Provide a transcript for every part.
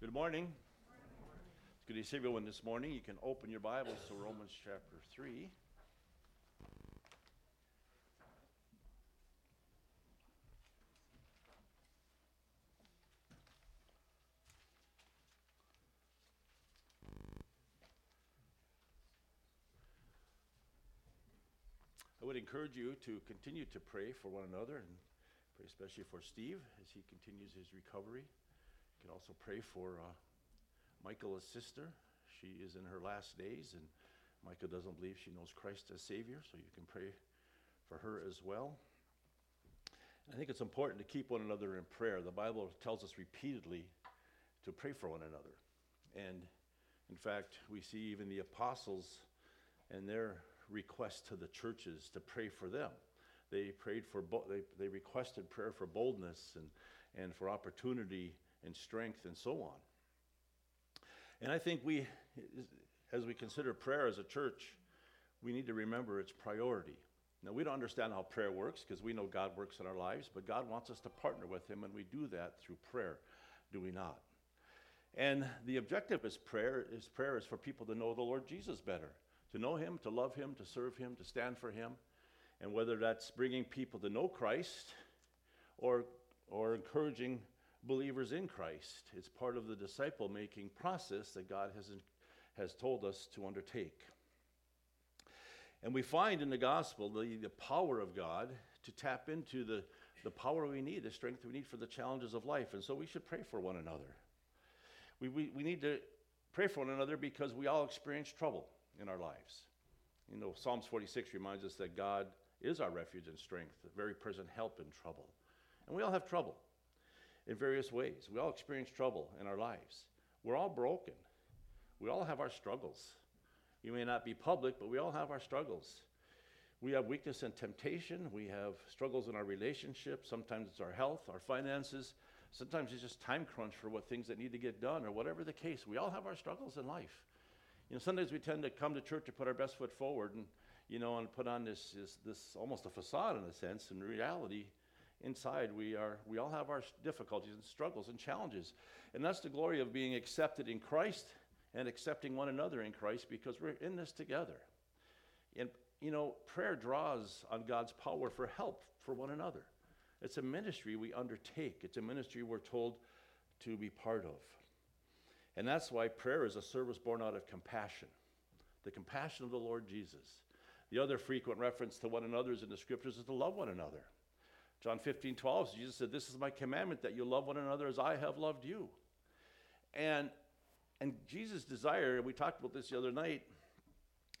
Good morning. It's good to see everyone this morning. You can open your Bibles to Romans chapter 3. I would encourage you to continue to pray for one another and pray especially for Steve as he continues his recovery. You can also pray for uh, Michael's sister. She is in her last days, and Michael doesn't believe she knows Christ as Savior, so you can pray for her as well. I think it's important to keep one another in prayer. The Bible tells us repeatedly to pray for one another. And in fact, we see even the apostles and their request to the churches to pray for them. They prayed for bo- they, they requested prayer for boldness and, and for opportunity and strength and so on. And I think we, as we consider prayer as a church, we need to remember its priority. Now, we don't understand how prayer works because we know God works in our lives, but God wants us to partner with Him, and we do that through prayer, do we not? And the objective is prayer is prayer is for people to know the Lord Jesus better, to know Him, to love Him, to serve Him, to stand for Him, and whether that's bringing people to know Christ or or encouraging believers in Christ. It's part of the disciple making process that God has, has told us to undertake. And we find in the gospel the, the power of God to tap into the, the power we need, the strength we need for the challenges of life. And so we should pray for one another. We, we, we need to pray for one another because we all experience trouble in our lives. You know, Psalms 46 reminds us that God is our refuge and strength, a very present help in trouble. And we all have trouble in various ways. We all experience trouble in our lives. We're all broken. We all have our struggles. You may not be public, but we all have our struggles. We have weakness and temptation. We have struggles in our relationships. Sometimes it's our health, our finances. Sometimes it's just time crunch for what things that need to get done or whatever the case. We all have our struggles in life. You know, sometimes we tend to come to church to put our best foot forward and, you know, and put on this, this, this almost a facade in a sense. In reality, inside we are we all have our difficulties and struggles and challenges. And that's the glory of being accepted in christ and accepting one another in christ because we're in this together. And you know prayer draws on god's power for help for one another. It's a ministry we undertake. It's a ministry we're told to be part of. And that's why prayer is a service born out of compassion the compassion of the lord jesus. The other frequent reference to one another's in the scriptures is to love one another John 15, 12, Jesus said, This is my commandment that you love one another as I have loved you. And, and Jesus' desire, and we talked about this the other night,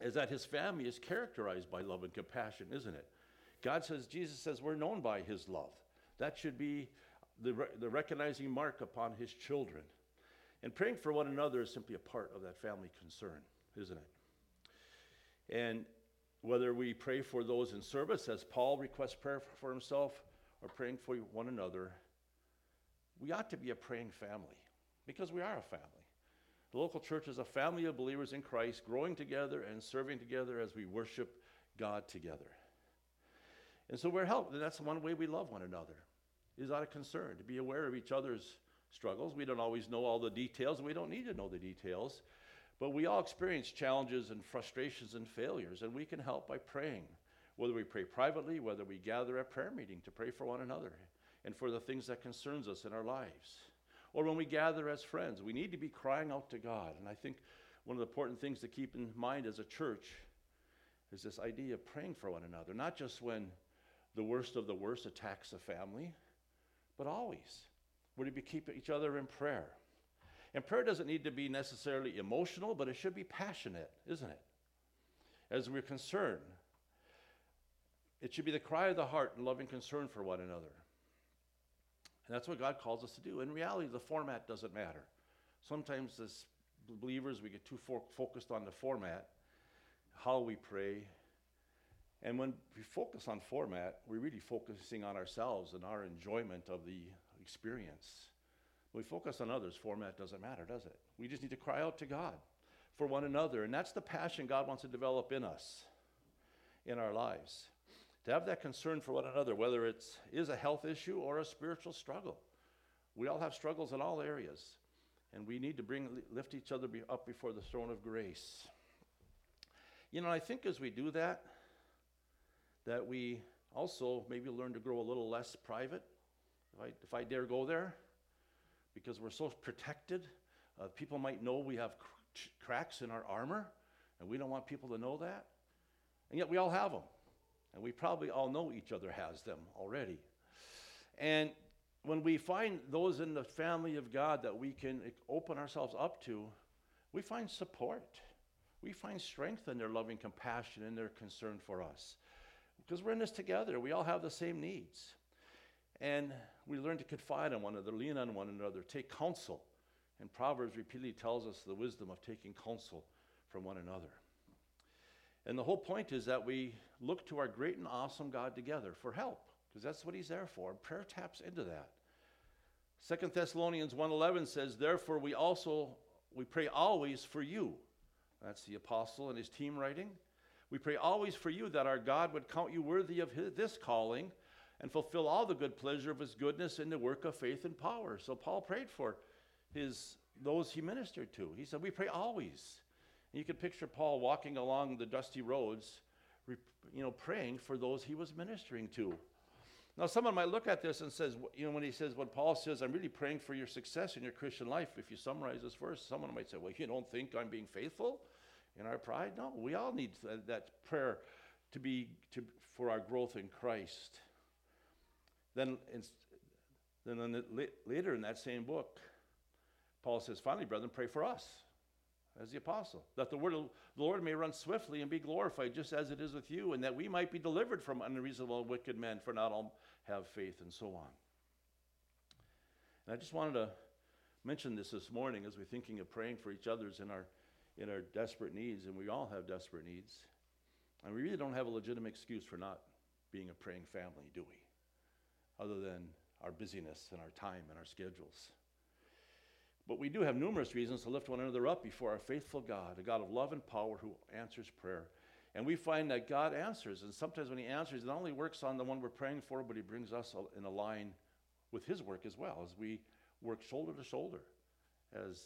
is that his family is characterized by love and compassion, isn't it? God says, Jesus says, we're known by his love. That should be the, the recognizing mark upon his children. And praying for one another is simply a part of that family concern, isn't it? And whether we pray for those in service, as Paul requests prayer for himself, or praying for one another, we ought to be a praying family because we are a family. The local church is a family of believers in Christ growing together and serving together as we worship God together. And so we're helped, and that's one way we love one another, is out of concern, to be aware of each other's struggles. We don't always know all the details, we don't need to know the details, but we all experience challenges and frustrations and failures, and we can help by praying whether we pray privately, whether we gather at prayer meeting to pray for one another and for the things that concerns us in our lives. Or when we gather as friends, we need to be crying out to God. And I think one of the important things to keep in mind as a church is this idea of praying for one another, not just when the worst of the worst attacks a family, but always. We're to be keep each other in prayer. And prayer doesn't need to be necessarily emotional, but it should be passionate, isn't it? As we're concerned it should be the cry of the heart and loving concern for one another. And that's what God calls us to do. In reality, the format doesn't matter. Sometimes, as believers, we get too fo- focused on the format, how we pray. And when we focus on format, we're really focusing on ourselves and our enjoyment of the experience. When we focus on others, format doesn't matter, does it? We just need to cry out to God for one another. And that's the passion God wants to develop in us, in our lives to have that concern for one another, whether it's is a health issue or a spiritual struggle. We all have struggles in all areas. And we need to bring, lift each other be- up before the throne of grace. You know, I think as we do that, that we also maybe learn to grow a little less private, if I, if I dare go there, because we're so protected. Uh, people might know we have cr- cracks in our armor, and we don't want people to know that. And yet we all have them. And we probably all know each other has them already. And when we find those in the family of God that we can open ourselves up to, we find support. We find strength in their loving compassion and their concern for us. Because we're in this together. We all have the same needs. And we learn to confide in one another, lean on one another, take counsel. And Proverbs repeatedly tells us the wisdom of taking counsel from one another. And the whole point is that we look to our great and awesome God together for help, because that's what he's there for. Prayer taps into that. Second Thessalonians 1:11 says, "Therefore we also we pray always for you." That's the apostle and his team writing. We pray always for you that our God would count you worthy of his, this calling and fulfill all the good pleasure of his goodness in the work of faith and power. So Paul prayed for his those he ministered to. He said, "We pray always." You can picture Paul walking along the dusty roads, you know, praying for those he was ministering to. Now, someone might look at this and says, you know, when he says, when Paul says, I'm really praying for your success in your Christian life, if you summarize this verse, someone might say, well, you don't think I'm being faithful in our pride? No, we all need that, that prayer to be to, for our growth in Christ. Then, in, then in the, later in that same book, Paul says, finally, brethren, pray for us as the apostle, that the word of the Lord may run swiftly and be glorified, just as it is with you, and that we might be delivered from unreasonable wicked men, for not all have faith, and so on. And I just wanted to mention this this morning as we're thinking of praying for each other's in our in our desperate needs, and we all have desperate needs. And we really don't have a legitimate excuse for not being a praying family, do we? Other than our busyness and our time and our schedules. But we do have numerous reasons to lift one another up before our faithful God, a God of love and power who answers prayer. And we find that God answers. And sometimes when He answers, it not only works on the one we're praying for, but He brings us in a line with His work as well, as we work shoulder to shoulder as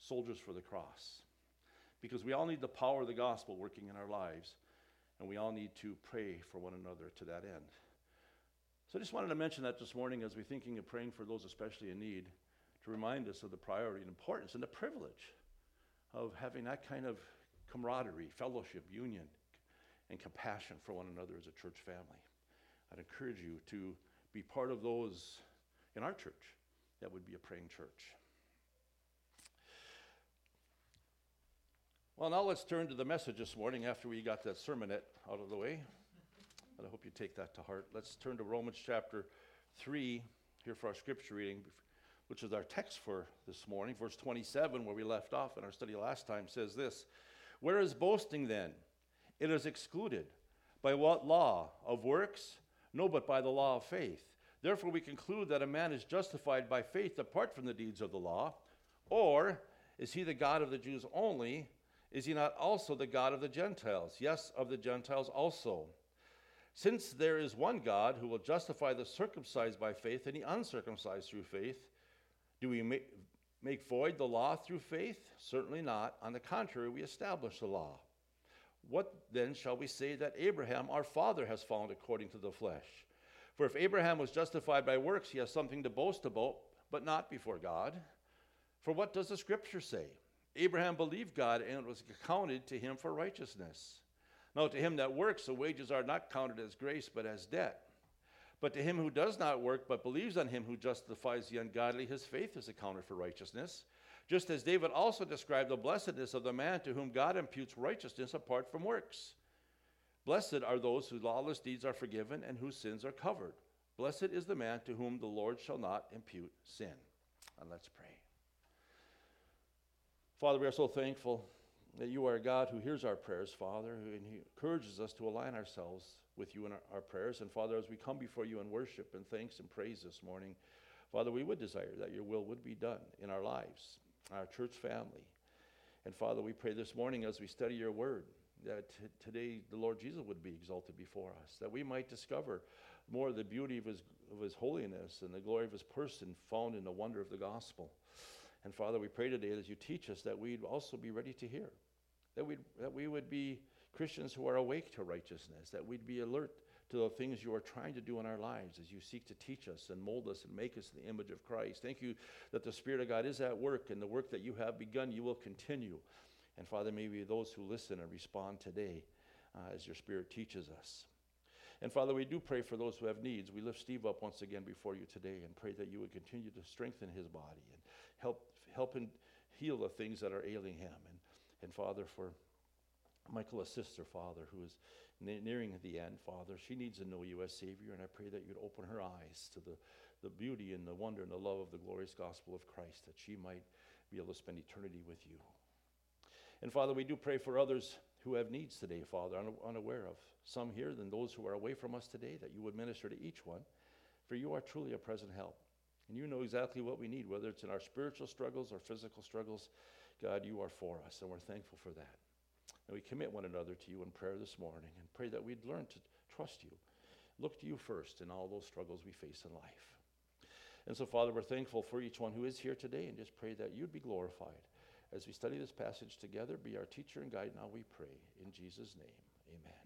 soldiers for the cross. Because we all need the power of the gospel working in our lives, and we all need to pray for one another to that end. So I just wanted to mention that this morning as we're thinking of praying for those especially in need to remind us of the priority and importance and the privilege of having that kind of camaraderie, fellowship, union, and compassion for one another as a church family. I'd encourage you to be part of those in our church that would be a praying church. Well, now let's turn to the message this morning after we got that sermonette out of the way. And I hope you take that to heart. Let's turn to Romans chapter 3 here for our scripture reading which is our text for this morning, verse 27, where we left off in our study last time, says this Where is boasting then? It is excluded. By what law? Of works? No, but by the law of faith. Therefore, we conclude that a man is justified by faith apart from the deeds of the law. Or is he the God of the Jews only? Is he not also the God of the Gentiles? Yes, of the Gentiles also. Since there is one God who will justify the circumcised by faith and the uncircumcised through faith, do we make, void the law through faith? Certainly not. On the contrary, we establish the law. What then shall we say that Abraham, our father, has found according to the flesh? For if Abraham was justified by works, he has something to boast about, but not before God. For what does the scripture say? Abraham believed God, and it was accounted to him for righteousness. Now, to him that works, the wages are not counted as grace, but as debt. But to him who does not work, but believes on him who justifies the ungodly, his faith is accounted for righteousness. Just as David also described the blessedness of the man to whom God imputes righteousness apart from works. Blessed are those whose lawless deeds are forgiven and whose sins are covered. Blessed is the man to whom the Lord shall not impute sin. And let's pray. Father, we are so thankful that you are a God who hears our prayers, Father, and He encourages us to align ourselves with you in our, our, prayers. And Father, as we come before you in worship and thanks and praise this morning, Father, we would desire that your will would be done in our lives, our church family. And Father, we pray this morning as we study your word that t- today the Lord Jesus would be exalted before us, that we might discover more of the beauty of his, of his holiness and the glory of his person found in the wonder of the gospel. And Father, we pray today as you teach us that we'd also be ready to hear, that, we'd, that we would be Christians who are awake to righteousness, that we'd be alert to the things you are trying to do in our lives as you seek to teach us and mold us and make us in the image of Christ. Thank you that the Spirit of God is at work and the work that you have begun, you will continue. And Father, may we those who listen and respond today uh, as your Spirit teaches us. And Father, we do pray for those who have needs. We lift Steve up once again before you today and pray that you would continue to strengthen his body and help, help him heal the things that are ailing him. And, and Father, for Michael, a sister, Father, who is nearing the end, Father. She needs to know you as Savior, and I pray that you'd open her eyes to the, the beauty and the wonder and the love of the glorious gospel of Christ, that she might be able to spend eternity with you. And Father, we do pray for others who have needs today, Father, unaware of some here than those who are away from us today, that you would minister to each one, for you are truly a present help. And you know exactly what we need, whether it's in our spiritual struggles or physical struggles. God, you are for us, and we're thankful for that. And we commit one another to you in prayer this morning and pray that we'd learn to trust you, look to you first in all those struggles we face in life. And so, Father, we're thankful for each one who is here today and just pray that you'd be glorified. As we study this passage together, be our teacher and guide now, we pray. In Jesus' name, amen.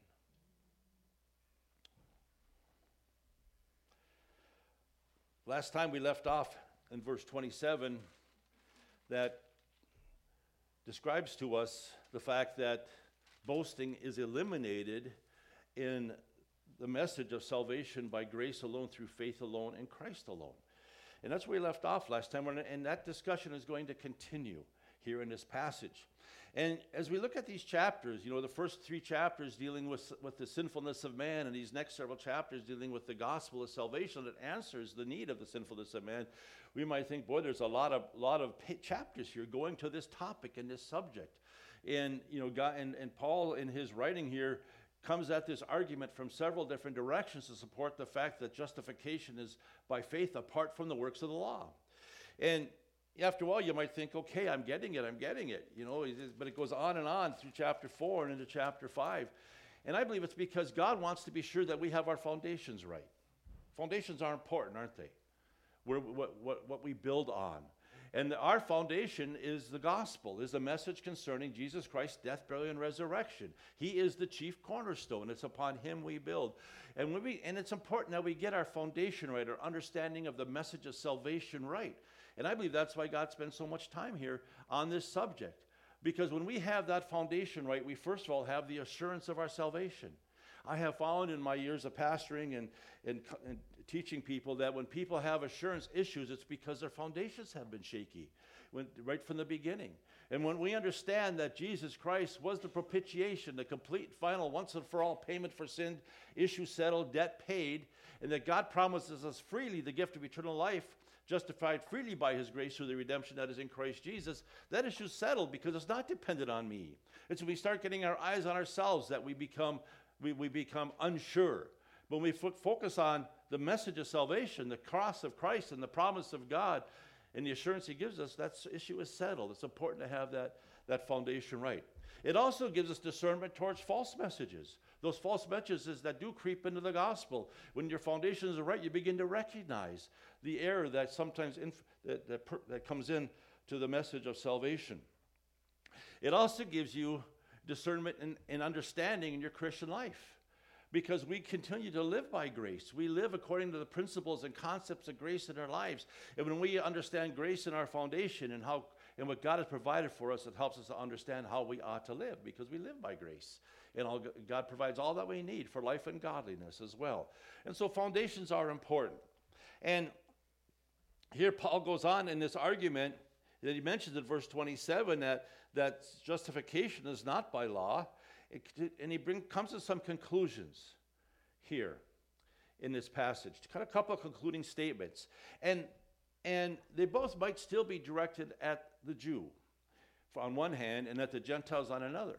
Last time we left off in verse 27 that describes to us the fact that boasting is eliminated in the message of salvation by grace alone, through faith alone, in Christ alone. And that's where we left off last time, and that discussion is going to continue here in this passage. And as we look at these chapters, you know, the first three chapters dealing with, with the sinfulness of man, and these next several chapters dealing with the gospel of salvation that answers the need of the sinfulness of man, we might think, boy, there's a lot of, lot of chapters here going to this topic and this subject. And, you know, God, and, and Paul, in his writing here, comes at this argument from several different directions to support the fact that justification is by faith apart from the works of the law. And after a while, you might think, okay, I'm getting it, I'm getting it, you know, but it goes on and on through chapter four and into chapter five. And I believe it's because God wants to be sure that we have our foundations right. Foundations are important, aren't they? We're, what, what, what we build on. And our foundation is the gospel, is the message concerning Jesus Christ's death, burial, and resurrection. He is the chief cornerstone. It's upon him we build. And, when we, and it's important that we get our foundation right, our understanding of the message of salvation right. And I believe that's why God spends so much time here on this subject. Because when we have that foundation right, we first of all have the assurance of our salvation. I have found in my years of pastoring and, and, and, teaching people that when people have assurance issues, it's because their foundations have been shaky when, right from the beginning. And when we understand that Jesus Christ was the propitiation, the complete, final, once and for all payment for sin, issue settled, debt paid, and that God promises us freely the gift of eternal life justified freely by his grace through the redemption that is in Christ Jesus, that issue settled because it's not dependent on me. It's when we start getting our eyes on ourselves that we become, we, we become unsure. When we focus on the message of salvation, the cross of Christ, and the promise of God, and the assurance he gives us, that issue is settled. It's important to have that, that foundation right. It also gives us discernment towards false messages. Those false messages that do creep into the gospel. When your foundations are right, you begin to recognize the error that sometimes inf- that, that, per- that comes in to the message of salvation. It also gives you discernment and, and understanding in your Christian life because we continue to live by grace. We live according to the principles and concepts of grace in our lives. And when we understand grace in our foundation and how and what God has provided for us, it helps us to understand how we ought to live because we live by grace. And all, God provides all that we need for life and godliness as well. And so foundations are important. And here Paul goes on in this argument that he mentions in verse 27 that, that justification is not by law. And he bring, comes to some conclusions here in this passage. Kind of a couple of concluding statements. And, and they both might still be directed at the Jew on one hand and at the Gentiles on another.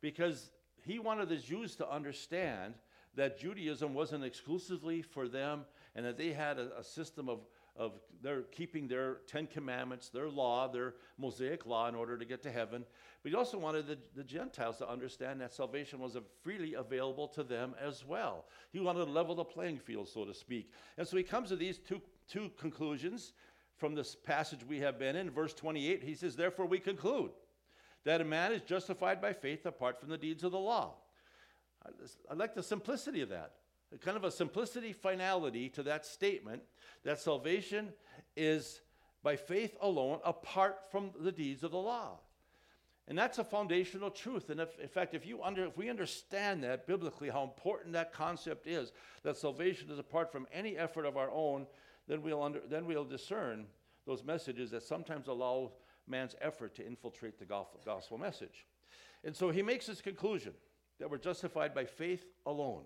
Because he wanted the Jews to understand that Judaism wasn't exclusively for them and that they had a, a system of, of their keeping their Ten Commandments, their law, their Mosaic law in order to get to heaven. But he also wanted the, the Gentiles to understand that salvation was freely available to them as well. He wanted to level the playing field, so to speak. And so he comes to these two, two conclusions. from this passage we have been in, verse 28, he says, Therefore we conclude that a man is justified by faith apart from the deeds of the law. I like the simplicity of that. Kind of a simplicity finality to that statement that salvation is by faith alone apart from the deeds of the law. And that's a foundational truth. And if, in fact, if, you under, if we understand that biblically, how important that concept is, that salvation is apart from any effort of our own, then we'll, under, then we'll discern those messages that sometimes allow man's effort to infiltrate the gospel message. And so he makes his conclusion that we're justified by faith alone.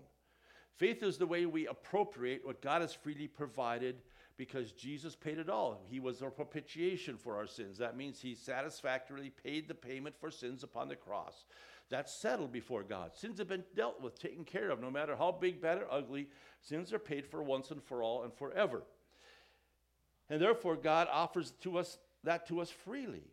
Faith is the way we appropriate what God has freely provided because Jesus paid it all. He was our propitiation for our sins. That means he satisfactorily paid the payment for sins upon the cross. That's settled before God. Sins have been dealt with, taken care of. No matter how big, bad, or ugly, sins are paid for once and for all and forever. And therefore, God offers to us that to us freely.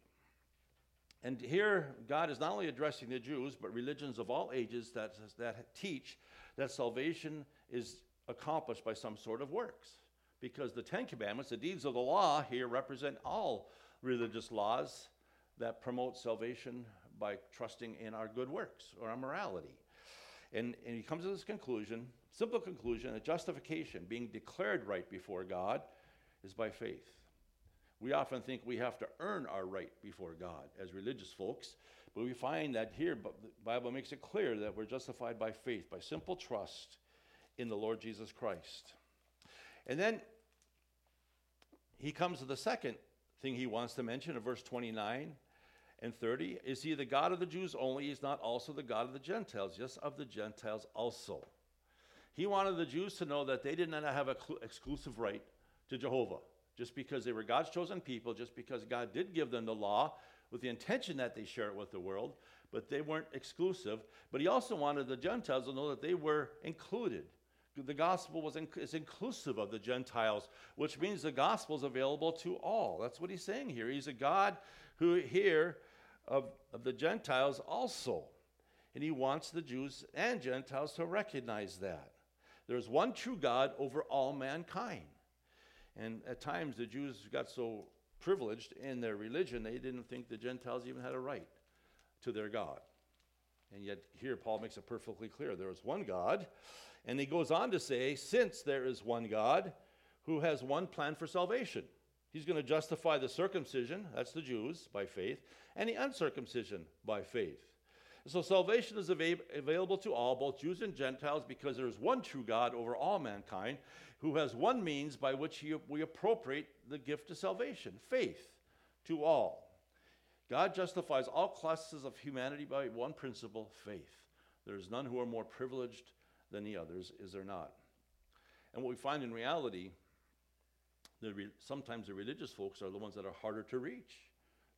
And here, God is not only addressing the Jews, but religions of all ages that, that teach that salvation is accomplished by some sort of works. Because the Ten Commandments, the deeds of the law here, represent all religious laws that promote salvation by trusting in our good works or our morality. And, and he comes to this conclusion, simple conclusion, that justification, being declared right before God, is by faith. We often think we have to earn our right before God as religious folks, but we find that here the Bible makes it clear that we're justified by faith, by simple trust in the Lord Jesus Christ. And then he comes to the second thing he wants to mention in verse 29 and 30. Is he the God of the Jews only? He's not also the God of the Gentiles, yes, of the Gentiles also. He wanted the Jews to know that they did not have an exclusive right to Jehovah just because they were God's chosen people, just because God did give them the law with the intention that they share it with the world, but they weren't exclusive. But he also wanted the Gentiles to know that they were included. The gospel was in, is inclusive of the Gentiles, which means the gospel is available to all. That's what he's saying here. He's a God who here of, of the Gentiles also. And he wants the Jews and Gentiles to recognize that. There's one true God over all mankind. And at times the Jews got so privileged in their religion, they didn't think the Gentiles even had a right to their God. And yet, here Paul makes it perfectly clear there is one God. And he goes on to say, since there is one God who has one plan for salvation, he's going to justify the circumcision, that's the Jews, by faith, and the uncircumcision by faith. So salvation is av- available to all, both Jews and Gentiles, because there is one true God over all mankind who has one means by which he, we appropriate the gift of salvation faith to all. God justifies all classes of humanity by one principle faith. There is none who are more privileged than the others, is there not? And what we find in reality, the re- sometimes the religious folks are the ones that are harder to reach.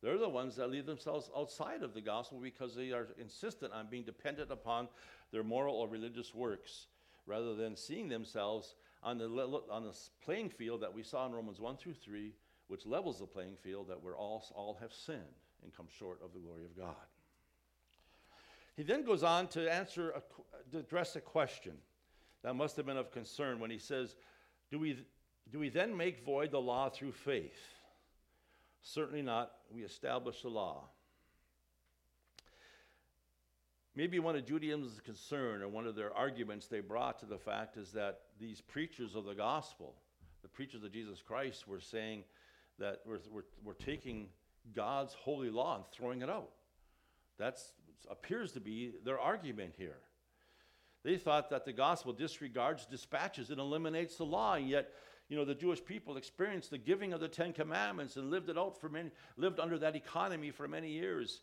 They're the ones that leave themselves outside of the gospel because they are insistent on being dependent upon their moral or religious works rather than seeing themselves on the, on the playing field that we saw in Romans 1 through 3, which levels the playing field that we're all, all have sinned and come short of the glory of God. He then goes on to answer, a, to address a question that must have been of concern when he says, do we, do we then make void the law through faith? Certainly not. We establish the law. Maybe one of Judaism's concern or one of their arguments they brought to the fact is that these preachers of the gospel, the preachers of Jesus Christ, were saying that we're, we're, we're taking God's holy law and throwing it out. That appears to be their argument here. They thought that the gospel disregards dispatches and eliminates the law, and yet, you know, the Jewish people experienced the giving of the Ten Commandments and lived it out for many, lived under that economy for many years.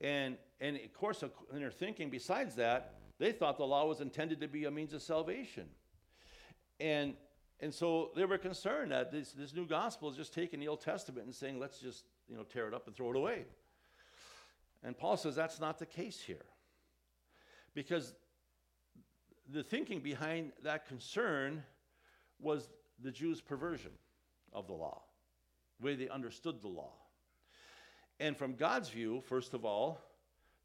And, and of course, in their thinking, besides that, they thought the law was intended to be a means of salvation. And, and so they were concerned that this, this new gospel is just taking the Old Testament and saying, let's just you know, tear it up and throw it away. And Paul says that's not the case here. Because the thinking behind that concern was the Jews' perversion of the law, the way they understood the law. And from God's view, first of all,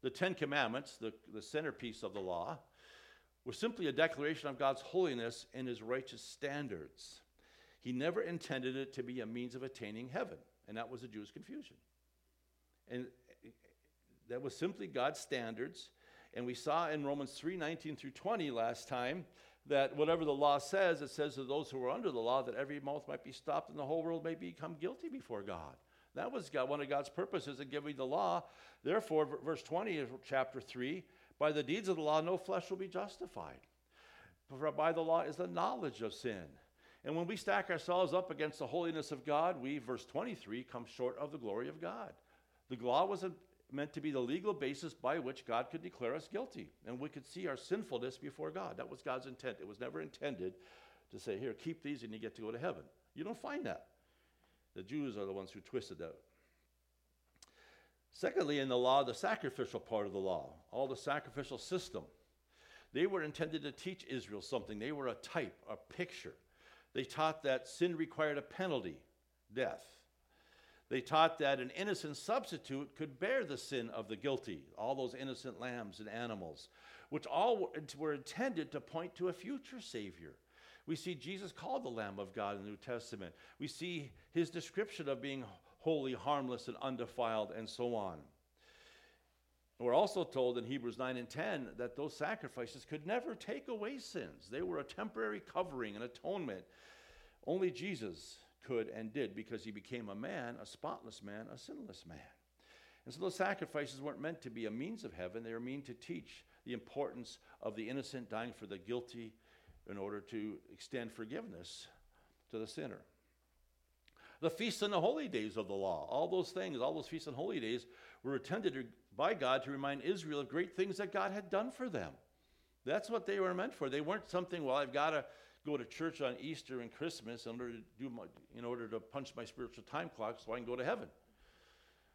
the Ten Commandments, the, the centerpiece of the law, were simply a declaration of God's holiness and his righteous standards. He never intended it to be a means of attaining heaven, and that was the Jews' confusion. And that was simply God's standards. And we saw in Romans 3 19 through 20 last time that whatever the law says, it says to those who are under the law that every mouth might be stopped and the whole world may become guilty before God. That was God, one of God's purposes in giving the law. Therefore, verse 20 of chapter 3 by the deeds of the law, no flesh will be justified. For by the law is the knowledge of sin. And when we stack ourselves up against the holiness of God, we, verse 23, come short of the glory of God. The law was meant to be the legal basis by which God could declare us guilty, and we could see our sinfulness before God. That was God's intent. It was never intended to say, Here, keep these and you get to go to heaven. You don't find that. The Jews are the ones who twisted that. Secondly, in the law, the sacrificial part of the law, all the sacrificial system, they were intended to teach Israel something. They were a type, a picture. They taught that sin required a penalty, death. They taught that an innocent substitute could bear the sin of the guilty, all those innocent lambs and animals, which all were intended to point to a future Savior. We see Jesus called the Lamb of God in the New Testament. We see his description of being holy, harmless, and undefiled, and so on. We're also told in Hebrews 9 and 10 that those sacrifices could never take away sins. They were a temporary covering and atonement. Only Jesus could and did because he became a man, a spotless man, a sinless man. And so those sacrifices weren't meant to be a means of heaven, they were meant to teach the importance of the innocent dying for the guilty in order to extend forgiveness to the sinner. The feasts and the holy days of the law, all those things, all those feasts and holy days were intended by God to remind Israel of great things that God had done for them. That's what they were meant for. They weren't something, well, I've got to go to church on Easter and Christmas in order to do my, in order to punch my spiritual time clock so I can go to heaven.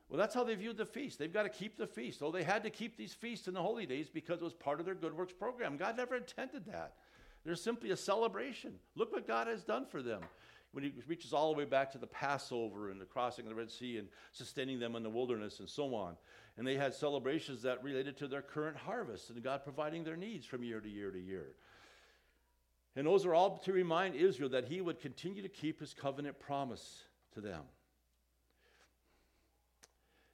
Well, that's how they viewed the feast. They've got to keep the feast. So they had to keep these feasts in the holy days because it was part of their good works program. God never intended that. They're simply a celebration. Look what God has done for them. When he reaches all the way back to the Passover and the crossing of the Red Sea and sustaining them in the wilderness and so on. And they had celebrations that related to their current harvest and God providing their needs from year to year to year. And those are all to remind Israel that he would continue to keep his covenant promise to them.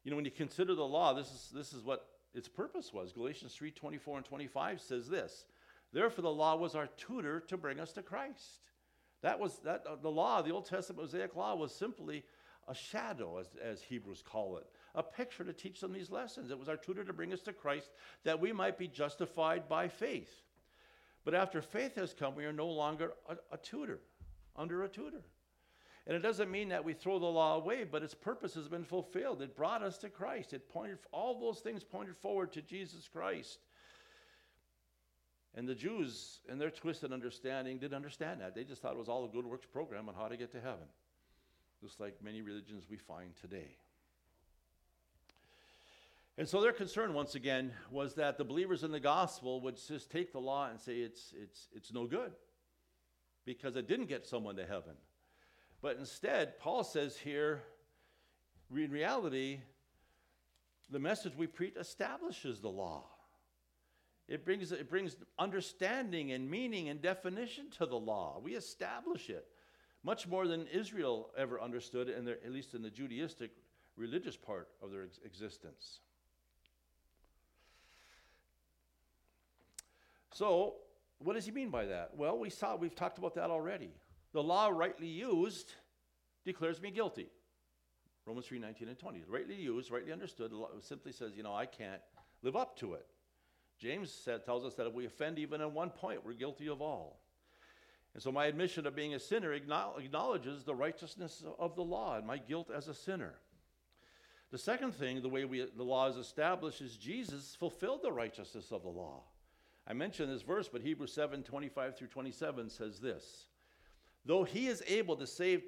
You know, when you consider the law, this is, this is what its purpose was. Galatians 3 24 and 25 says this Therefore, the law was our tutor to bring us to Christ. That was that uh, the law, the Old Testament Mosaic law, was simply a shadow, as, as Hebrews call it, a picture to teach them these lessons. It was our tutor to bring us to Christ that we might be justified by faith. But after faith has come, we are no longer a, a tutor, under a tutor. And it doesn't mean that we throw the law away, but its purpose has been fulfilled. It brought us to Christ. It pointed all those things pointed forward to Jesus Christ. And the Jews, in their twisted understanding, didn't understand that. They just thought it was all a good works program on how to get to heaven, just like many religions we find today. And so their concern, once again, was that the believers in the gospel would just take the law and say it's, it's, it's no good because it didn't get someone to heaven. But instead, Paul says here, in reality, the message we preach establishes the law. It brings, it brings understanding and meaning and definition to the law. We establish it much more than Israel ever understood, in their, at least in the Judaistic religious part of their ex- existence. So, what does he mean by that? Well, we saw we've talked about that already. The law rightly used declares me guilty. Romans 3, 19 and 20. Rightly used, rightly understood, simply says, you know, I can't live up to it. James said, tells us that if we offend even in one point, we're guilty of all. And so my admission of being a sinner acknowledges the righteousness of the law and my guilt as a sinner. The second thing, the way we, the law is established, is Jesus fulfilled the righteousness of the law. I mentioned this verse, but Hebrews 7 25 through 27 says this Though he is able to save,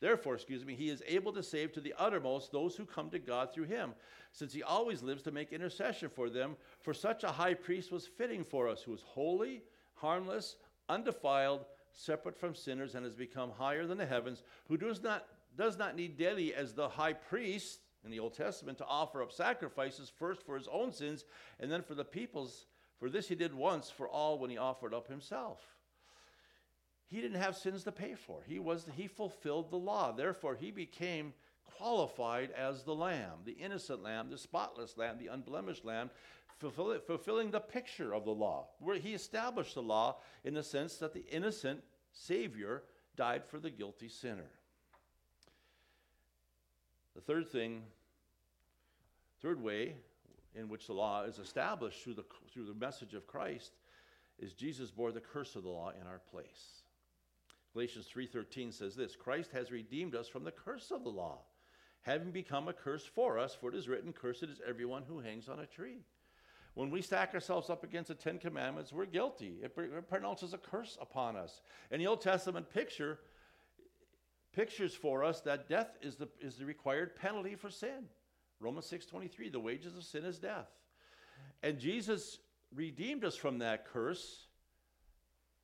therefore, excuse me, he is able to save to the uttermost those who come to God through him, since he always lives to make intercession for them. For such a high priest was fitting for us, who is holy, harmless, undefiled, separate from sinners, and has become higher than the heavens, who does not, does not need daily as the high priest in the Old Testament to offer up sacrifices first for his own sins and then for the people's for this he did once for all when he offered up himself. he didn't have sins to pay for. He was he fulfilled the law. Therefore, he became qualified as the lamb, the innocent lamb, the spotless lamb, the unblemished lamb, fulfill, fulfilling the picture of the law. Where he established the law in the sense that the innocent Savior died for the guilty sinner. The third thing, third way in which the law is established through the, through the message of Christ is Jesus bore the curse of the law in our place. Galatians 3:13 says this, Christ has redeemed us from the curse of the law, having become a curse for us, for it is written, cursed is everyone who hangs on a tree. When we stack ourselves up against the Ten Commandments, we're guilty. It, it pronounces a curse upon us. And the Old Testament picture pictures for us that death is the, is the required penalty for sin. Romans 6:23, the wages of sin is death. And Jesus redeemed us from that curse.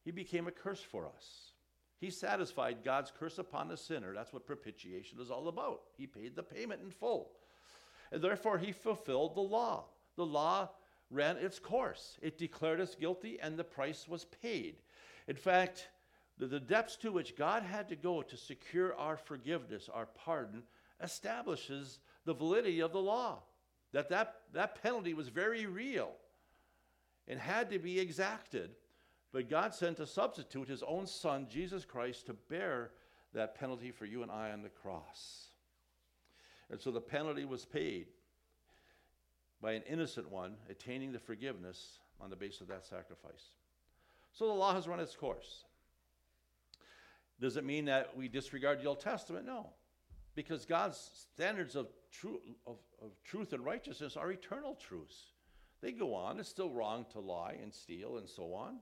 He became a curse for us. He satisfied God's curse upon the sinner. That's what propitiation is all about. He paid the payment in full. And therefore, he fulfilled the law. The law ran its course. It declared us guilty, and the price was paid. In fact, the, the depths to which God had to go to secure our forgiveness, our pardon, establishes the validity of the law. That, that that penalty was very real and had to be exacted but God sent a substitute, his own son, Jesus Christ, to bear that penalty for you and I on the cross. And so the penalty was paid by an innocent one attaining the forgiveness on the basis of that sacrifice. So the law has run its course. Does it mean that we disregard the Old Testament? No. Because God's standards of, of, of truth and righteousness are eternal truths. They go on. It's still wrong to lie and steal and so on.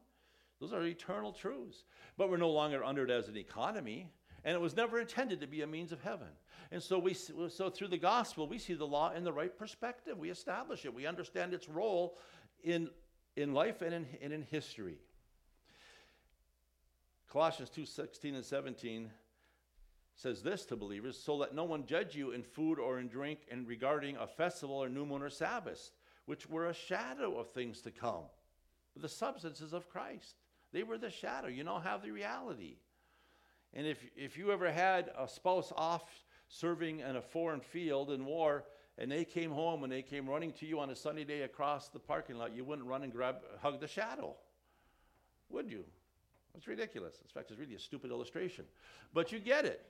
Those are eternal truths. But we're no longer under it as an economy, and it was never intended to be a means of heaven. And so we so through the gospel we see the law in the right perspective. We establish it. We understand its role in in life and in, and in history. Colossians 2 16 and 17 says this to believers so let no one judge you in food or in drink and regarding a festival or new moon or Sabbath, which were a shadow of things to come, but the substances of Christ. They were the shadow. You now have the reality. And if, if you ever had a spouse off serving in a foreign field in war, and they came home and they came running to you on a sunny day across the parking lot, you wouldn't run and grab, hug the shadow, would you? It's ridiculous. In fact, it's really a stupid illustration. But you get it.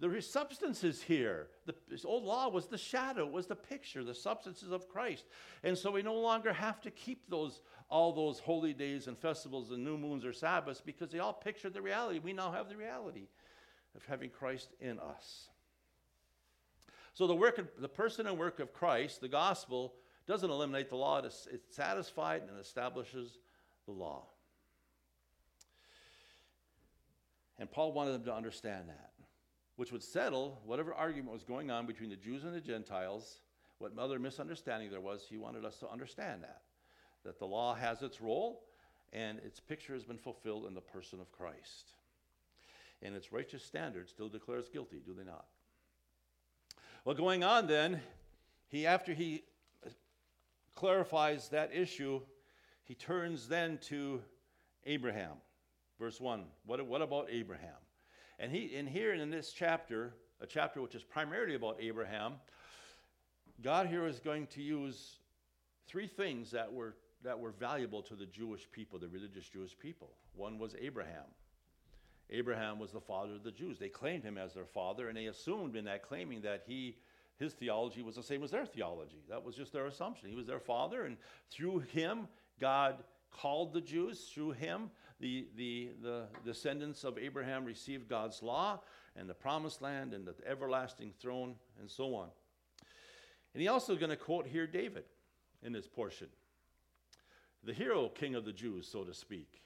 The substance is here. The old law was the shadow, was the picture, the substances of Christ. And so we no longer have to keep those all those holy days and festivals and new moons or Sabbaths because they all picture the reality. We now have the reality of having Christ in us. So the work, of, the person and work of Christ, the gospel, doesn't eliminate the law. It, it satisfies and establishes the law. And Paul wanted them to understand that which would settle whatever argument was going on between the Jews and the Gentiles, what other misunderstanding there was. He wanted us to understand that, that the law has its role and its picture has been fulfilled in the person of Christ. And its righteous standard still declares guilty, do they not? Well, going on then, he after he uh, clarifies that issue, he turns then to Abraham. Verse 1. What, what about Abraham? And he in here in this chapter, a chapter which is primarily about Abraham, God here is going to use three things that were that were valuable to the Jewish people, the religious Jewish people. One was Abraham. Abraham was the father of the Jews. They claimed him as their father, and they assumed in that claiming that he his theology was the same as their theology. That was just their assumption. He was their father, and through him, God called the Jews. Through him, the, the, the descendants of Abraham received God's law and the promised land and the everlasting throne and so on. And he also going to quote here David in this portion. The hero king of the Jews, so to speak.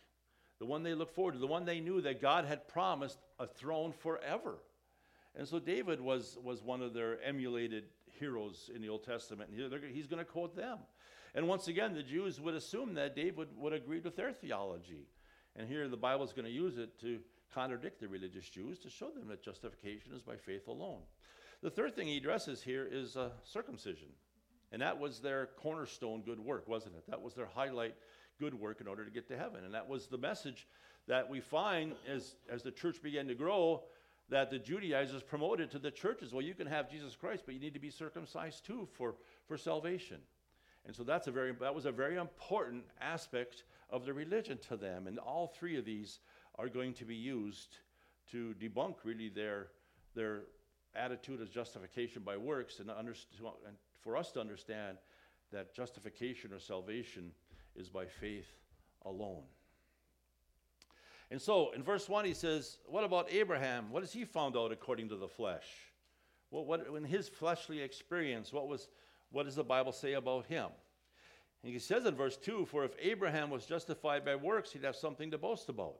The one they looked forward to, the one they knew that God had promised a throne forever. And so David was, was one of their emulated heroes in the Old Testament. And he's going to quote them. And once again, the Jews would assume that David would agree with their theology. And here the Bible is going to use it to contradict the religious Jews to show them that justification is by faith alone. The third thing he addresses here is uh, circumcision. And that was their cornerstone good work, wasn't it? That was their highlight good work in order to get to heaven. And that was the message that we find as, as the church began to grow that the Judaizers promoted to the churches. Well, you can have Jesus Christ, but you need to be circumcised too for, for salvation. And so that's a very, that was a very important aspect of the religion to them. And all three of these are going to be used to debunk really their, their attitude of justification by works and, and for us to understand that justification or salvation is by faith alone. And so in verse 1, he says, What about Abraham? What has he found out according to the flesh? Well, what, in his fleshly experience, what, was, what does the Bible say about him? And he says in verse 2 For if Abraham was justified by works, he'd have something to boast about,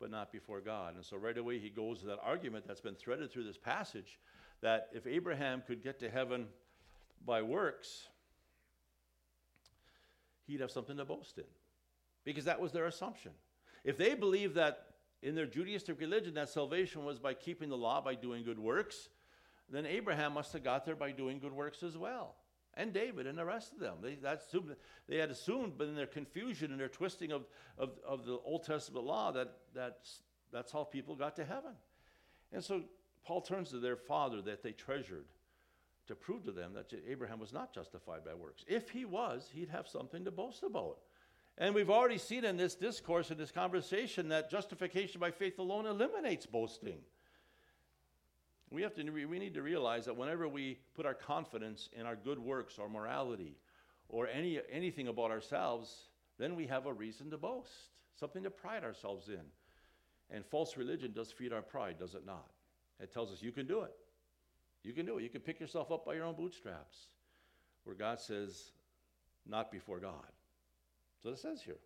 but not before God. And so right away he goes to that argument that's been threaded through this passage that if Abraham could get to heaven by works, he'd have something to boast in. Because that was their assumption. If they believed that in their Judaistic religion that salvation was by keeping the law, by doing good works, then Abraham must have got there by doing good works as well and David and the rest of them. They, assumed, they had assumed, but in their confusion and their twisting of, of, of the Old Testament law, that that's, that's how people got to heaven. And so Paul turns to their father that they treasured to prove to them that Abraham was not justified by works. If he was, he'd have something to boast about. And we've already seen in this discourse, in this conversation, that justification by faith alone eliminates boasting. We, have to, we need to realize that whenever we put our confidence in our good works or morality or any, anything about ourselves, then we have a reason to boast, something to pride ourselves in. And false religion does feed our pride, does it not? It tells us you can do it. You can do it. You can pick yourself up by your own bootstraps. Where God says, not before God. So it says here.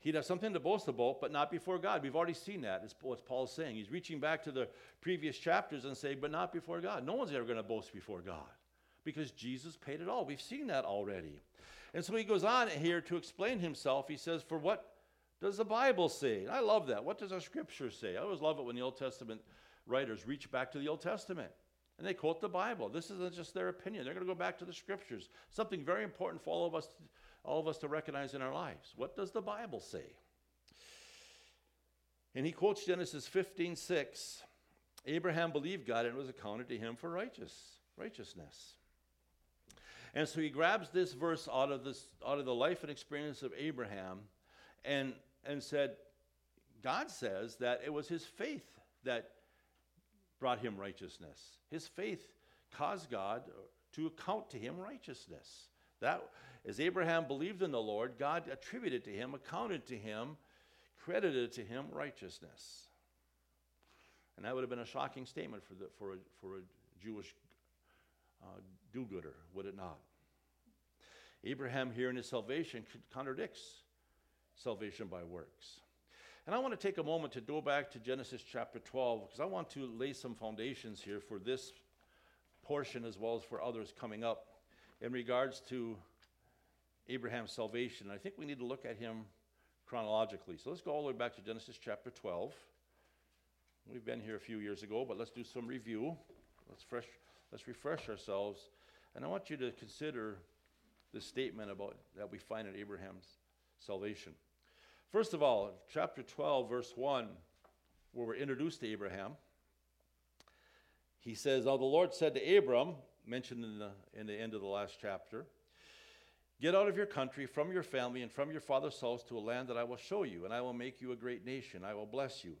He'd have something to boast about, but not before God. We've already seen that. Is what Paul's saying. He's reaching back to the previous chapters and saying, but not before God. No one's ever going to boast before God because Jesus paid it all. We've seen that already. And so he goes on here to explain himself. He says, For what does the Bible say? I love that. What does our scripture say? I always love it when the Old Testament writers reach back to the Old Testament and they quote the Bible. This isn't just their opinion. They're going to go back to the scriptures. Something very important for all of us all of us to recognize in our lives. What does the Bible say? And he quotes Genesis 15 6. Abraham believed God and it was accounted to him for righteous, righteousness. And so he grabs this verse out of, this, out of the life and experience of Abraham and, and said, God says that it was his faith that brought him righteousness. His faith caused God to account to him righteousness. That, as Abraham believed in the Lord, God attributed to him, accounted to him, credited to him righteousness. And that would have been a shocking statement for, the, for, a, for a Jewish uh, do gooder, would it not? Abraham, here in his salvation, contradicts salvation by works. And I want to take a moment to go back to Genesis chapter 12 because I want to lay some foundations here for this portion as well as for others coming up in regards to Abraham's salvation. I think we need to look at him chronologically. So let's go all the way back to Genesis chapter 12. We've been here a few years ago, but let's do some review. Let's, fresh, let's refresh ourselves. And I want you to consider the statement about that we find in Abraham's salvation. First of all, chapter 12, verse 1, where we're introduced to Abraham, he says, Now the Lord said to Abram, mentioned in the, in the end of the last chapter, Get out of your country, from your family, and from your father's house to a land that I will show you, and I will make you a great nation. I will bless you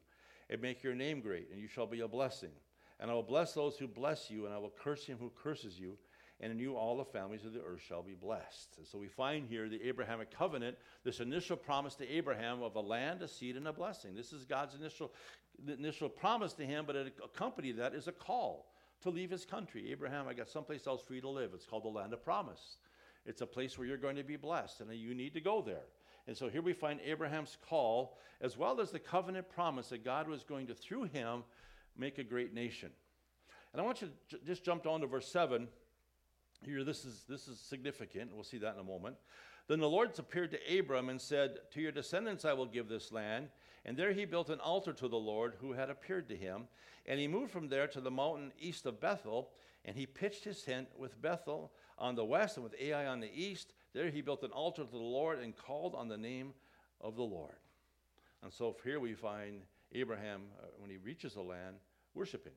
and make your name great, and you shall be a blessing. And I will bless those who bless you, and I will curse him who curses you, and in you all the families of the earth shall be blessed. And so we find here the Abrahamic covenant, this initial promise to Abraham of a land, a seed, and a blessing. This is God's initial, initial promise to him, but accompanied that is a call to leave his country. Abraham, I got someplace else for you to live. It's called the land of promise. It's a place where you're going to be blessed, and you need to go there. And so here we find Abraham's call, as well as the covenant promise that God was going to, through him, make a great nation. And I want you to j- just jump down to verse 7. Here, this is, this is significant. We'll see that in a moment. Then the Lord appeared to Abram and said, To your descendants I will give this land. And there he built an altar to the Lord who had appeared to him. And he moved from there to the mountain east of Bethel, and he pitched his tent with Bethel on the west and with Ai on the east. There he built an altar to the Lord and called on the name of the Lord. And so here we find Abraham, uh, when he reaches the land, worshiping.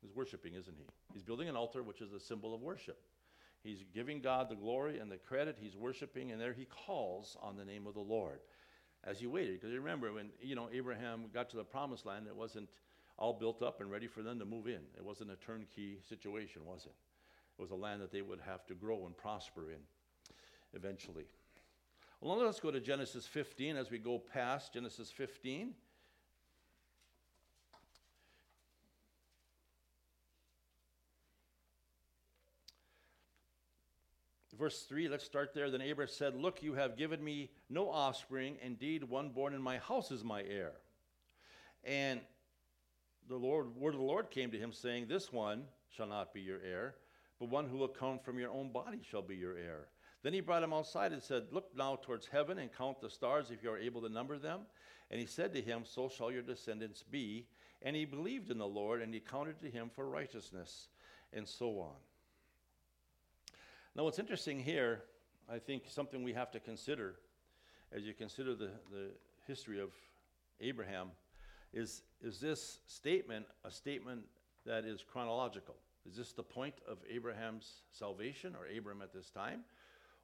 He's worshiping, isn't he? He's building an altar, which is a symbol of worship. He's giving God the glory and the credit. He's worshiping, and there he calls on the name of the Lord as he waited. Because you remember, when you know Abraham got to the promised land, it wasn't all built up and ready for them to move in. It wasn't a turnkey situation, was it? It was a land that they would have to grow and prosper in eventually. Well, let's go to Genesis 15 as we go past Genesis 15. Verse 3, let's start there. Then Abraham said, Look, you have given me no offspring. Indeed, one born in my house is my heir. And the Lord, word of the Lord came to him, saying, This one shall not be your heir, but one who will come from your own body shall be your heir. Then he brought him outside and said, Look now towards heaven and count the stars if you are able to number them. And he said to him, So shall your descendants be. And he believed in the Lord, and he counted to him for righteousness, and so on. Now, what's interesting here, I think something we have to consider as you consider the, the history of Abraham is, is this statement a statement that is chronological? Is this the point of Abraham's salvation or Abraham at this time?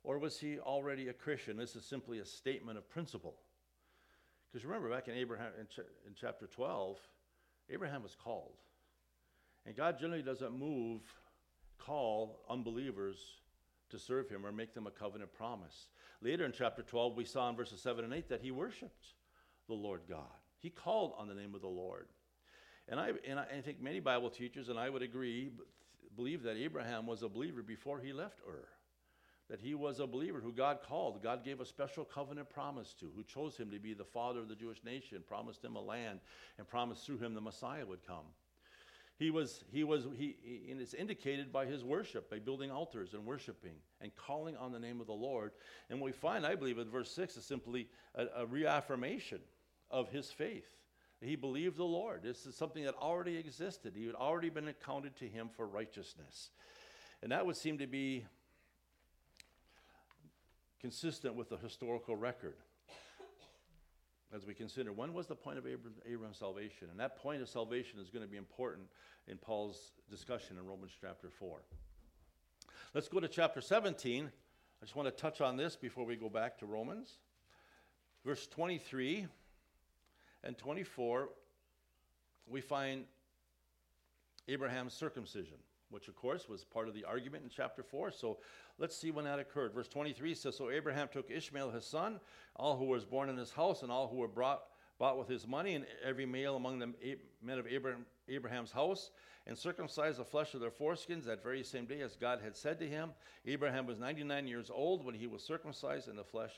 Or was he already a Christian? This is simply a statement of principle. Because remember, back in Abraham in, ch- in chapter 12, Abraham was called. And God generally doesn't move, call unbelievers to serve him or make them a covenant promise. Later in chapter 12, we saw in verses 7 and 8 that he worshiped the Lord God. He called on the name of the Lord. And I, and I, I think many Bible teachers, and I would agree, believe that Abraham was a believer before he left Ur that he was a believer who God called. God gave a special covenant promise to, who chose him to be the father of the Jewish nation, promised him a land, and promised through him the Messiah would come. He was, he was, he, he, and it's indicated by his worship, by building altars and worshiping and calling on the name of the Lord. And what we find, I believe, in verse 6 is simply a, a reaffirmation of his faith. He believed the Lord. This is something that already existed. He had already been accounted to him for righteousness. And that would seem to be consistent with the historical record as we consider when was the point of Abraham, Abraham's salvation. And that point of salvation is going to be important in Paul's discussion in Romans chapter 4. Let's go to chapter 17. I just want to touch on this before we go back to Romans. Verse 23 and 24, we find Abraham's circumcision which of course was part of the argument in chapter 4. So let's see when that occurred. Verse 23 says So Abraham took Ishmael his son, all who was born in his house, and all who were brought, bought with his money, and every male among the men of Abraham, Abraham's house, and circumcised the flesh of their foreskins that very same day as God had said to him. Abraham was 99 years old when he was circumcised in the flesh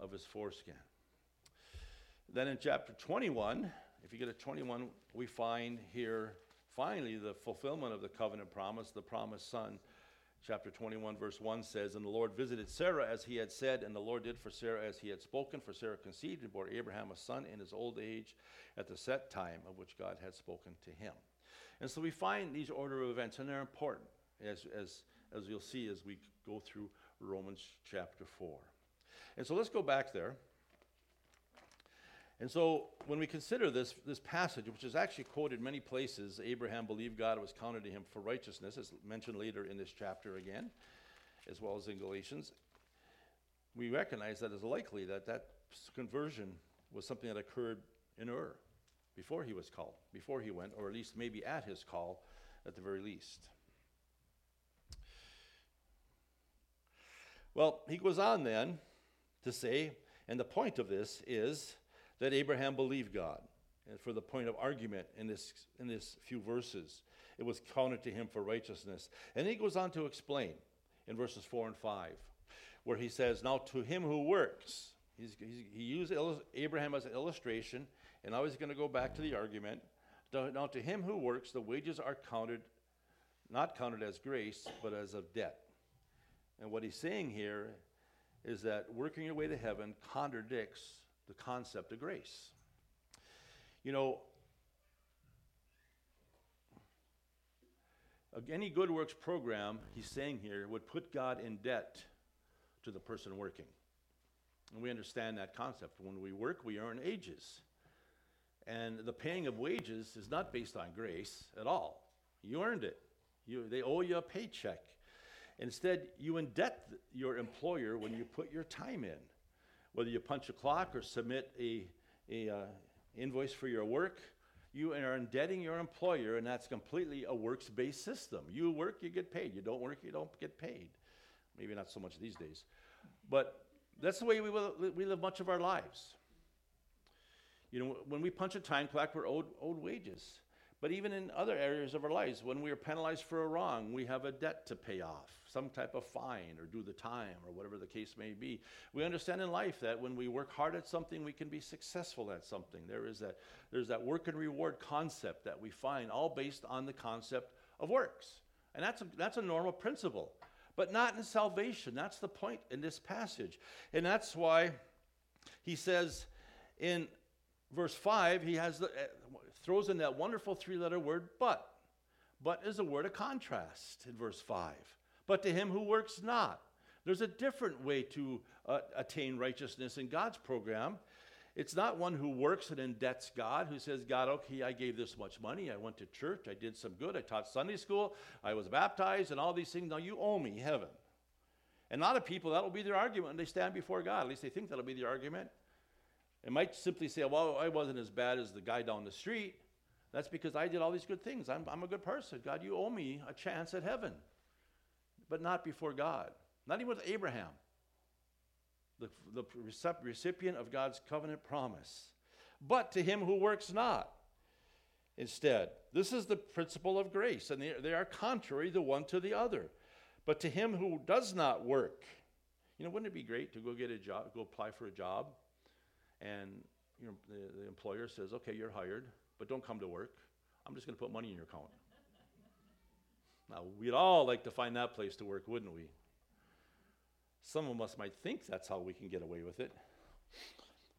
of his foreskin. Then in chapter 21, if you get to 21, we find here finally, the fulfillment of the covenant promise, the promised son. Chapter 21, verse 1 says, And the Lord visited Sarah as he had said, and the Lord did for Sarah as he had spoken. For Sarah conceived and bore Abraham a son in his old age at the set time of which God had spoken to him. And so we find these order of events, and they're important, as, as, as you'll see as we go through Romans chapter 4. And so let's go back there. And so when we consider this, this passage, which is actually quoted many places, Abraham believed God it was counted to him for righteousness, as mentioned later in this chapter again, as well as in Galatians, we recognize that it's likely that that conversion was something that occurred in Ur before he was called, before he went, or at least maybe at his call at the very least. Well, he goes on then to say, and the point of this is that Abraham believed God. And for the point of argument in this, in this few verses, it was counted to him for righteousness. And he goes on to explain in verses 4 and 5, where he says, Now to him who works, he's, he's, he used Abraham as an illustration, and now he's going to go back to the argument. Now to him who works, the wages are counted, not counted as grace, but as of debt. And what he's saying here is that working your way to heaven contradicts the concept of grace. You know, any good works program, he's saying here, would put God in debt to the person working. And we understand that concept. When we work, we earn ages. And the paying of wages is not based on grace at all. You earned it. You, they owe you a paycheck. Instead, you indebt your employer when you put your time in. Whether you punch a clock or submit a, a uh, invoice for your work, you are indebting your employer, and that's completely a works based system. You work, you get paid. You don't work, you don't get paid. Maybe not so much these days. But that's the way we, will, we live much of our lives. You know, when we punch a time clock, we're owed, owed wages. But even in other areas of our lives, when we are penalized for a wrong, we have a debt to pay off, some type of fine or do the time or whatever the case may be. We understand in life that when we work hard at something, we can be successful at something. There is that, there's that work and reward concept that we find, all based on the concept of works. And that's a, that's a normal principle, but not in salvation. That's the point in this passage. And that's why he says in verse 5, he has the, throws in that wonderful three letter word, but. But is a word of contrast in verse 5. But to him who works not. There's a different way to uh, attain righteousness in God's program. It's not one who works and indebts God, who says, God, okay, I gave this much money. I went to church. I did some good. I taught Sunday school. I was baptized and all these things. Now you owe me heaven. And a lot of people, that'll be their argument when they stand before God. At least they think that'll be the argument. It might simply say, well, I wasn't as bad as the guy down the street. That's because I did all these good things. I'm, I'm a good person. God, you owe me a chance at heaven. But not before God. Not even with Abraham, the, the recipient of God's covenant promise. But to him who works not. Instead, this is the principle of grace, and they, they are contrary the one to the other. But to him who does not work, you know, wouldn't it be great to go get a job, go apply for a job, and you know, the, the employer says, okay, you're hired, but don't come to work. I'm just going to put money in your account. Now, we'd all like to find that place to work, wouldn't we? Some of us might think that's how we can get away with it.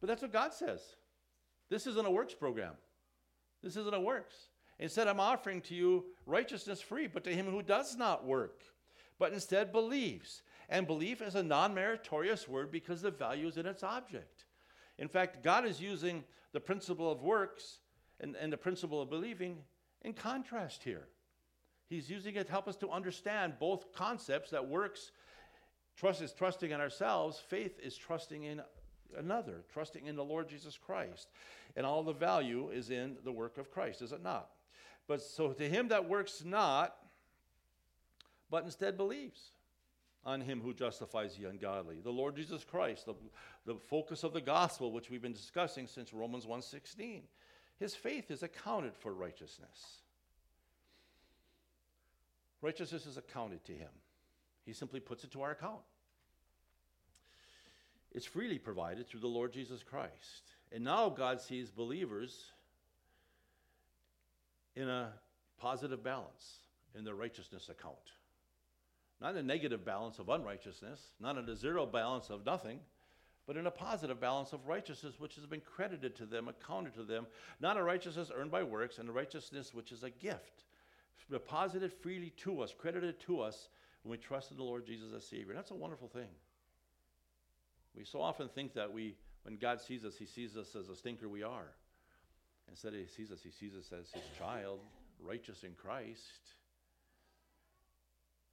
But that's what God says. This isn't a works program. This isn't a works. Instead, I'm offering to you righteousness free, but to him who does not work, but instead believes. And belief is a non meritorious word because the value is in its object. In fact, God is using the principle of works and, and the principle of believing in contrast here. He's using it to help us to understand both concepts that works, trust is trusting in ourselves, faith is trusting in another, trusting in the Lord Jesus Christ. And all the value is in the work of Christ, is it not? But so to him that works not, but instead believes on him who justifies the ungodly. The Lord Jesus Christ, the, the focus of the gospel, which we've been discussing since Romans 1.16. His faith is accounted for righteousness. Righteousness is accounted to him. He simply puts it to our account. It's freely provided through the Lord Jesus Christ. And now God sees believers in a positive balance in their righteousness account. Not a negative balance of unrighteousness, not a zero balance of nothing, but in a positive balance of righteousness which has been credited to them, accounted to them, not a righteousness earned by works, and a righteousness which is a gift, deposited freely to us, credited to us when we trust in the Lord Jesus as Savior. And that's a wonderful thing. We so often think that we, when God sees us, He sees us as a stinker we are. Instead, He sees us, He sees us as His child, righteous in Christ.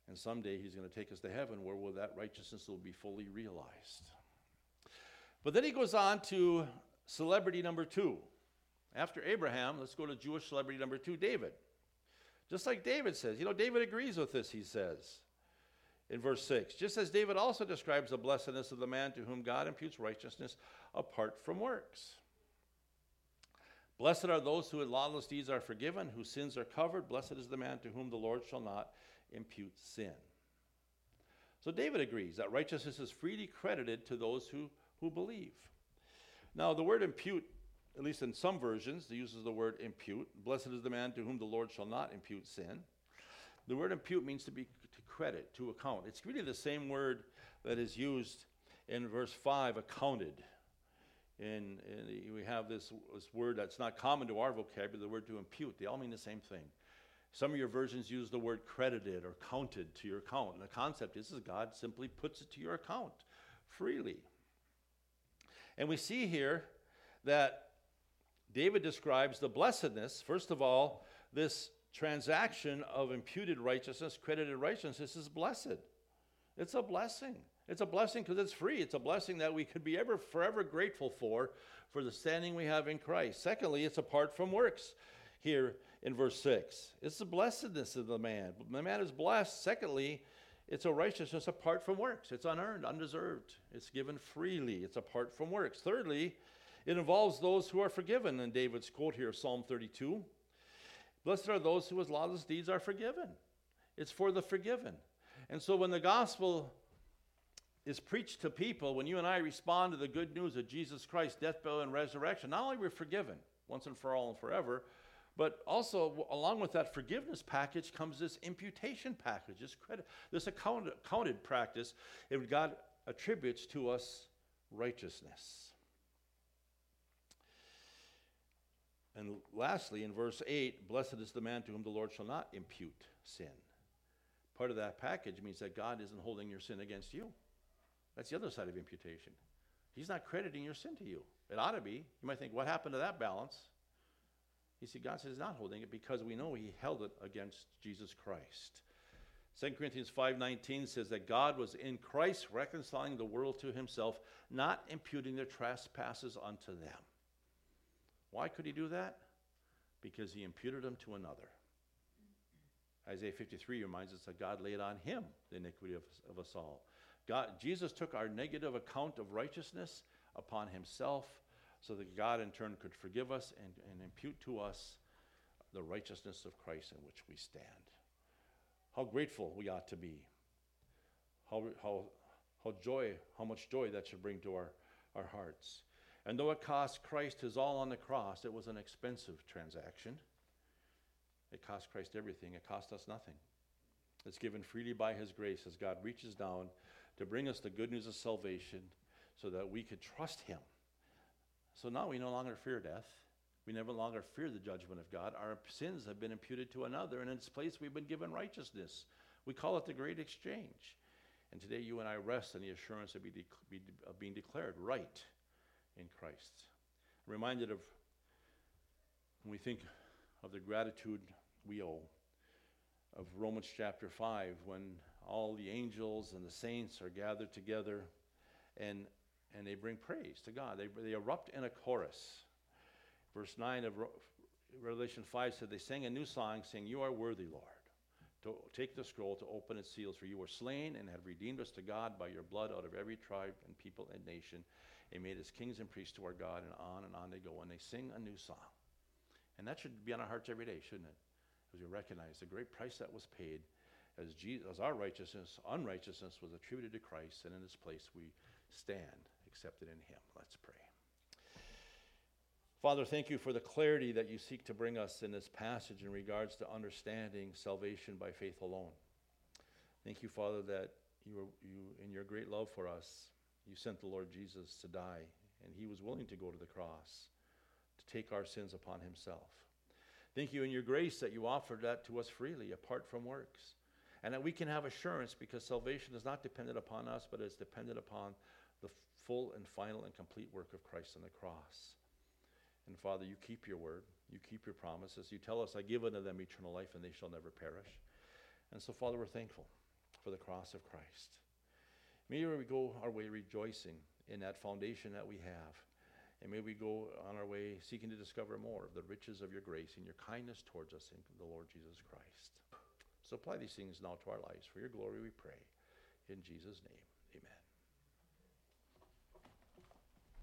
And someday he's going to take us to heaven where will that righteousness will be fully realized. But then he goes on to celebrity number two. After Abraham, let's go to Jewish celebrity number two, David. Just like David says, you know, David agrees with this, he says in verse 6. Just as David also describes the blessedness of the man to whom God imputes righteousness apart from works. Blessed are those whose lawless deeds are forgiven, whose sins are covered. Blessed is the man to whom the Lord shall not impute sin. So David agrees that righteousness is freely credited to those who, who believe. Now, the word impute, at least in some versions, uses the word impute. Blessed is the man to whom the Lord shall not impute sin. The word impute means to be to credit, to account. It's really the same word that is used in verse 5, accounted. And, and we have this, this word that's not common to our vocabulary, the word to impute. They all mean the same thing. Some of your versions use the word credited or counted to your account. And the concept is, is God simply puts it to your account freely. And we see here that David describes the blessedness, first of all, this transaction of imputed righteousness, credited righteousness is blessed. It's a blessing. It's a blessing because it's free. It's a blessing that we could be ever forever grateful for for the standing we have in Christ. Secondly, it's apart from works here in verse 6. It's the blessedness of the man. The man is blessed. Secondly, it's a righteousness apart from works. It's unearned, undeserved. It's given freely. It's apart from works. Thirdly, it involves those who are forgiven. In David's quote here, Psalm 32 Blessed are those whose lawless deeds are forgiven. It's for the forgiven. And so when the gospel is preached to people, when you and I respond to the good news of Jesus Christ, death, burial, and resurrection, not only we're forgiven once and for all and forever, but also along with that forgiveness package comes this imputation package, this credit, this account, accounted practice, and God attributes to us righteousness. And lastly, in verse 8, blessed is the man to whom the Lord shall not impute sin. Part of that package means that God isn't holding your sin against you. That's the other side of imputation. He's not crediting your sin to you. It ought to be. You might think, what happened to that balance? You see, God says not holding it because we know he held it against Jesus Christ. 2 Corinthians 5:19 says that God was in Christ reconciling the world to himself, not imputing their trespasses unto them. Why could he do that? Because he imputed them to another. Isaiah 53 reminds us that God laid on him the iniquity of, of us all. God, Jesus took our negative account of righteousness upon himself so that God in turn could forgive us and, and impute to us the righteousness of Christ in which we stand. How grateful we ought to be. How, how, how joy, how much joy that should bring to our, our hearts. And though it cost Christ his all on the cross, it was an expensive transaction. It cost Christ everything, it cost us nothing. It's given freely by his grace as God reaches down to bring us the good news of salvation so that we could trust him. So now we no longer fear death. We no longer fear the judgment of God. Our sins have been imputed to another, and in its place we've been given righteousness. We call it the great exchange. And today you and I rest in the assurance of being declared right in Christ. I'm reminded of when we think of the gratitude we owe of Romans chapter 5 when all the angels and the saints are gathered together and, and they bring praise to God. They, they erupt in a chorus. Verse 9 of Revelation 5 said, They sang a new song, saying, You are worthy, Lord, to take the scroll to open its seals, for you were slain and have redeemed us to God by your blood out of every tribe and people and nation and made us kings and priests to our God, and on and on they go. And they sing a new song. And that should be on our hearts every day, shouldn't it? As we recognize the great price that was paid as, Jesus, as our righteousness, unrighteousness was attributed to Christ, and in this place we stand accepted in Him. Let's pray. Father, thank you for the clarity that you seek to bring us in this passage in regards to understanding salvation by faith alone. Thank you, Father, that you, you in your great love for us, you sent the Lord Jesus to die, and he was willing to go to the cross to take our sins upon himself. Thank you in your grace that you offered that to us freely, apart from works. And that we can have assurance because salvation is not dependent upon us, but is dependent upon the full and final and complete work of Christ on the cross. And Father, you keep your word, you keep your promises. You tell us, I give unto them eternal life, and they shall never perish. And so, Father, we're thankful for the cross of Christ. May we go our way rejoicing in that foundation that we have. And may we go on our way seeking to discover more of the riches of your grace and your kindness towards us in the Lord Jesus Christ. So apply these things now to our lives. For your glory we pray. In Jesus' name.